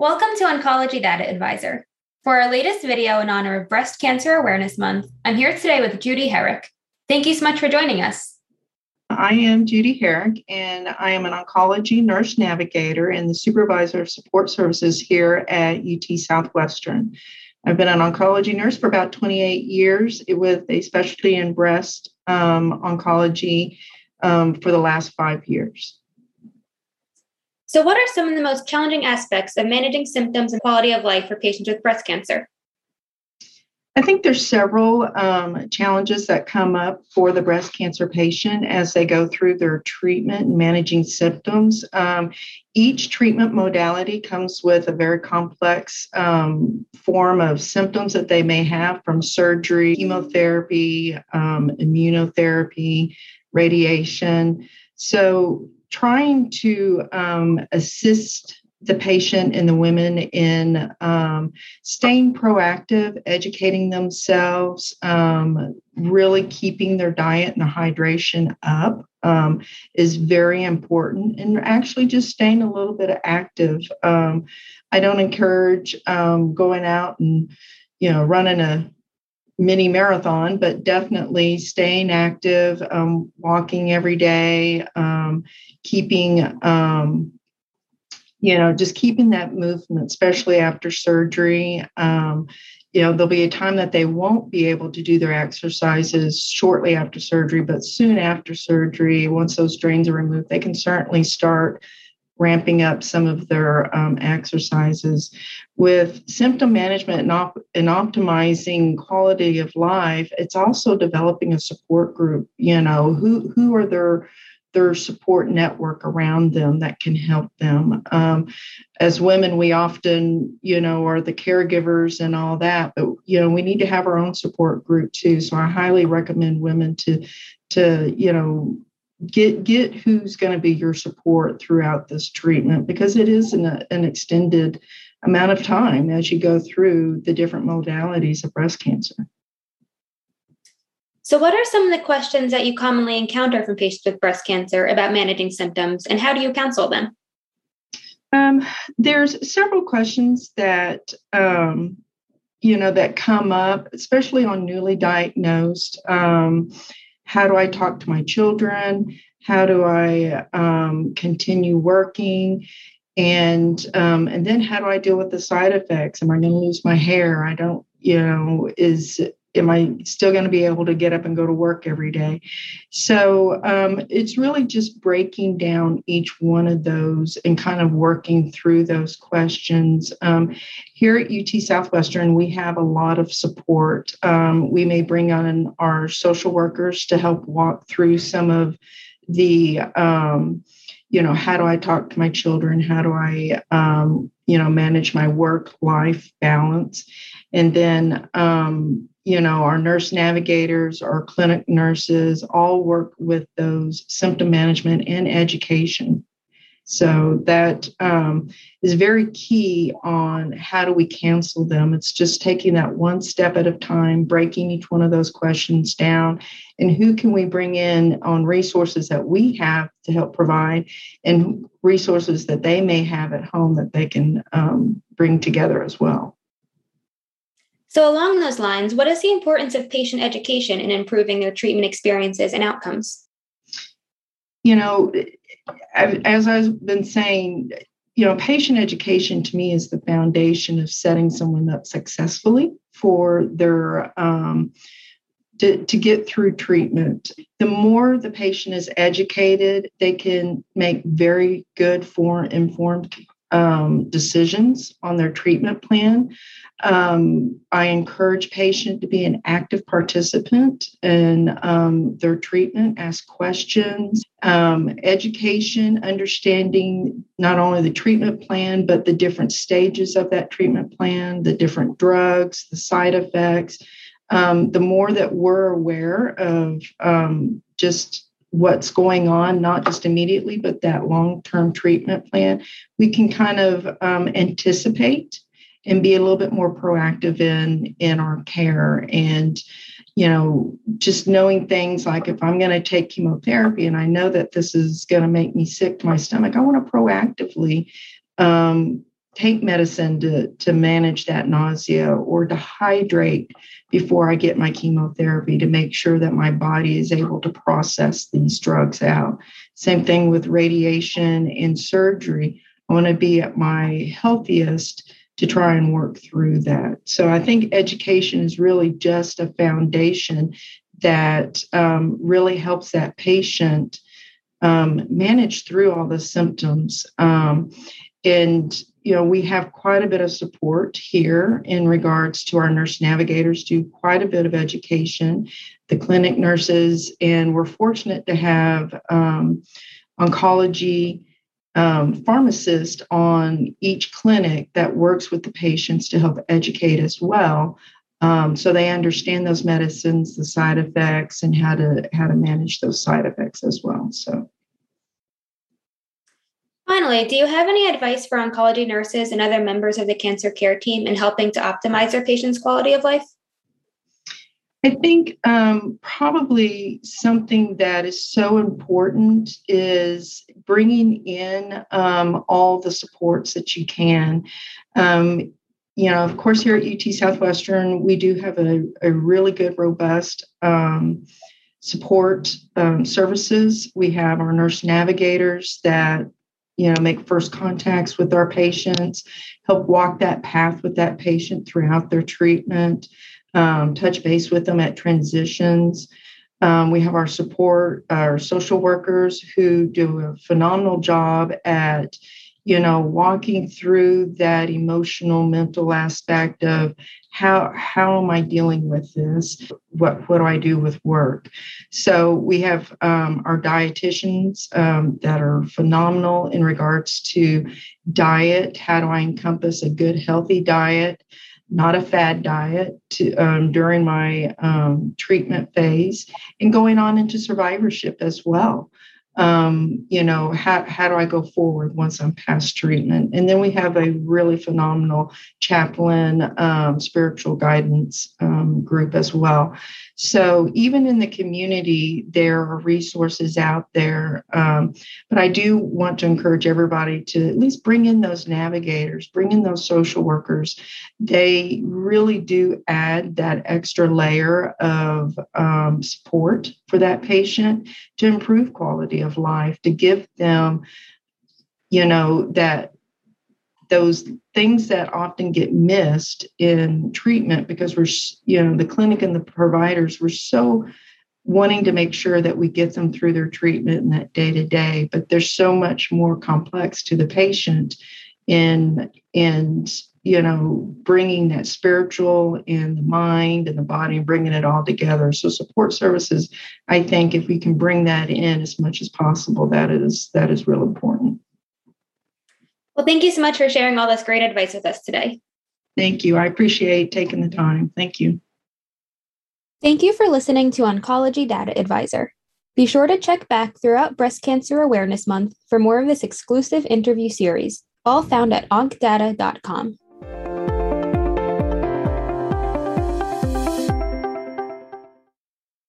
Welcome to Oncology Data Advisor. For our latest video in honor of Breast Cancer Awareness Month, I'm here today with Judy Herrick. Thank you so much for joining us. I am Judy Herrick, and I am an oncology nurse navigator and the supervisor of support services here at UT Southwestern. I've been an oncology nurse for about 28 years with a specialty in breast um, oncology um, for the last five years. So, what are some of the most challenging aspects of managing symptoms and quality of life for patients with breast cancer? I think there's several um, challenges that come up for the breast cancer patient as they go through their treatment and managing symptoms. Um, each treatment modality comes with a very complex um, form of symptoms that they may have from surgery, chemotherapy, um, immunotherapy, radiation. So, trying to um, assist the patient and the women in um, staying proactive, educating themselves, um, really keeping their diet and their hydration up um, is very important, and actually just staying a little bit active. Um, I don't encourage um, going out and you know running a mini marathon, but definitely staying active, um, walking every day, keeping you know, just keeping that movement, especially after surgery. Um, you know, there'll be a time that they won't be able to do their exercises shortly after surgery, but soon after surgery, once those drains are removed, they can certainly start ramping up some of their um, exercises. With symptom management and, op- and optimizing quality of life, it's also developing a support group. You know, who who are their their support network around them that can help them. Um, as women, we often, you know, are the caregivers and all that, but you know, we need to have our own support group too. So I highly recommend women to, to you know, get get who's going to be your support throughout this treatment because it is an, an extended amount of time as you go through the different modalities of breast cancer. So, what are some of the questions that you commonly encounter from patients with breast cancer about managing symptoms, and how do you counsel them? Um, there's several questions that um, you know that come up, especially on newly diagnosed. Um, how do I talk to my children? How do I um, continue working? And um, and then how do I deal with the side effects? Am I going to lose my hair? I don't, you know, is am I still going to be able to get up and go to work every day? So um, it's really just breaking down each one of those and kind of working through those questions. Um, here at UT Southwestern, we have a lot of support. Um, we may bring on our social workers to help walk through some of the um, you know how do i talk to my children how do i um, you know manage my work life balance and then um, you know, our nurse navigators, our clinic nurses all work with those symptom management and education. So that um, is very key on how do we cancel them. It's just taking that one step at a time, breaking each one of those questions down, and who can we bring in on resources that we have to help provide, and resources that they may have at home that they can um, bring together as well. So, along those lines, what is the importance of patient education in improving their treatment experiences and outcomes? You know, as I've been saying, you know, patient education to me is the foundation of setting someone up successfully for their um, to, to get through treatment. The more the patient is educated, they can make very good, for informed um, decisions on their treatment plan. Um, I encourage patient to be an active participant in um, their treatment, ask questions, um, education, understanding not only the treatment plan, but the different stages of that treatment plan, the different drugs, the side effects. Um, the more that we're aware of um, just what's going on, not just immediately, but that long term treatment plan, we can kind of um, anticipate and be a little bit more proactive in in our care. And you know just knowing things like if i'm going to take chemotherapy and i know that this is going to make me sick to my stomach i want to proactively um, take medicine to, to manage that nausea or to hydrate before I get my chemotherapy to make sure that my body is able to process these drugs out. Same thing with radiation and surgery. I want to be at my healthiest to try and work through that. So I think education is really just a foundation that um, really helps that patient um, manage through all the symptoms. Um, and you know we have quite a bit of support here in regards to our nurse navigators do quite a bit of education. The clinic nurses and we're fortunate to have um, oncology um, on each clinic that works with the patients to help educate as well. Um, so they understand those medicines the side effects and how to how to manage those side effects as well so Finally, do you have any advice for oncology nurses and other members of the cancer care team in helping to optimize their patients' quality of life? I think um, probably something that is so important is bringing in um, all the supports that you can. Um, you know, of course, here at UT Southwestern, we do have a, a really good, robust um, support um, services. We have our nurse navigators that you know make first contacts with our patients help walk that path with that patient throughout their treatment um, touch base with them at transitions. Um, we have our support our social workers who do a phenomenal job at you know walking through that emotional mental aspect of how how am i dealing with this? What what do i do with work? So we have um, our dietitians um, that are phenomenal in regards to diet. How do i encompass a good healthy diet? Not a fad diet to, um, during my um, treatment phase and going on into survivorship as well um, you know, how, how do I go forward once I'm past treatment? And then we have a really phenomenal chaplain um, spiritual guidance um, group as well. So even in the community, there are resources out there. Um, but I do want to encourage everybody to at least bring in those navigators, bring in those social workers. They really do add that extra layer of um, support for that patient to improve quality of life, to give them, you know, that those things that often get missed in treatment because we're, you know, the clinic and the providers were so wanting to make sure that we get them through their treatment and that day to day but there's so much more complex to the patient in in you know bringing that spiritual and the mind and the body and bringing it all together so support services i think if we can bring that in as much as possible that is that is real important well, thank you so much for sharing all this great advice with us today. Thank you. I appreciate taking the time. Thank you. Thank you for listening to Oncology Data Advisor. Be sure to check back throughout Breast Cancer Awareness Month for more of this exclusive interview series, all found at oncdata.com.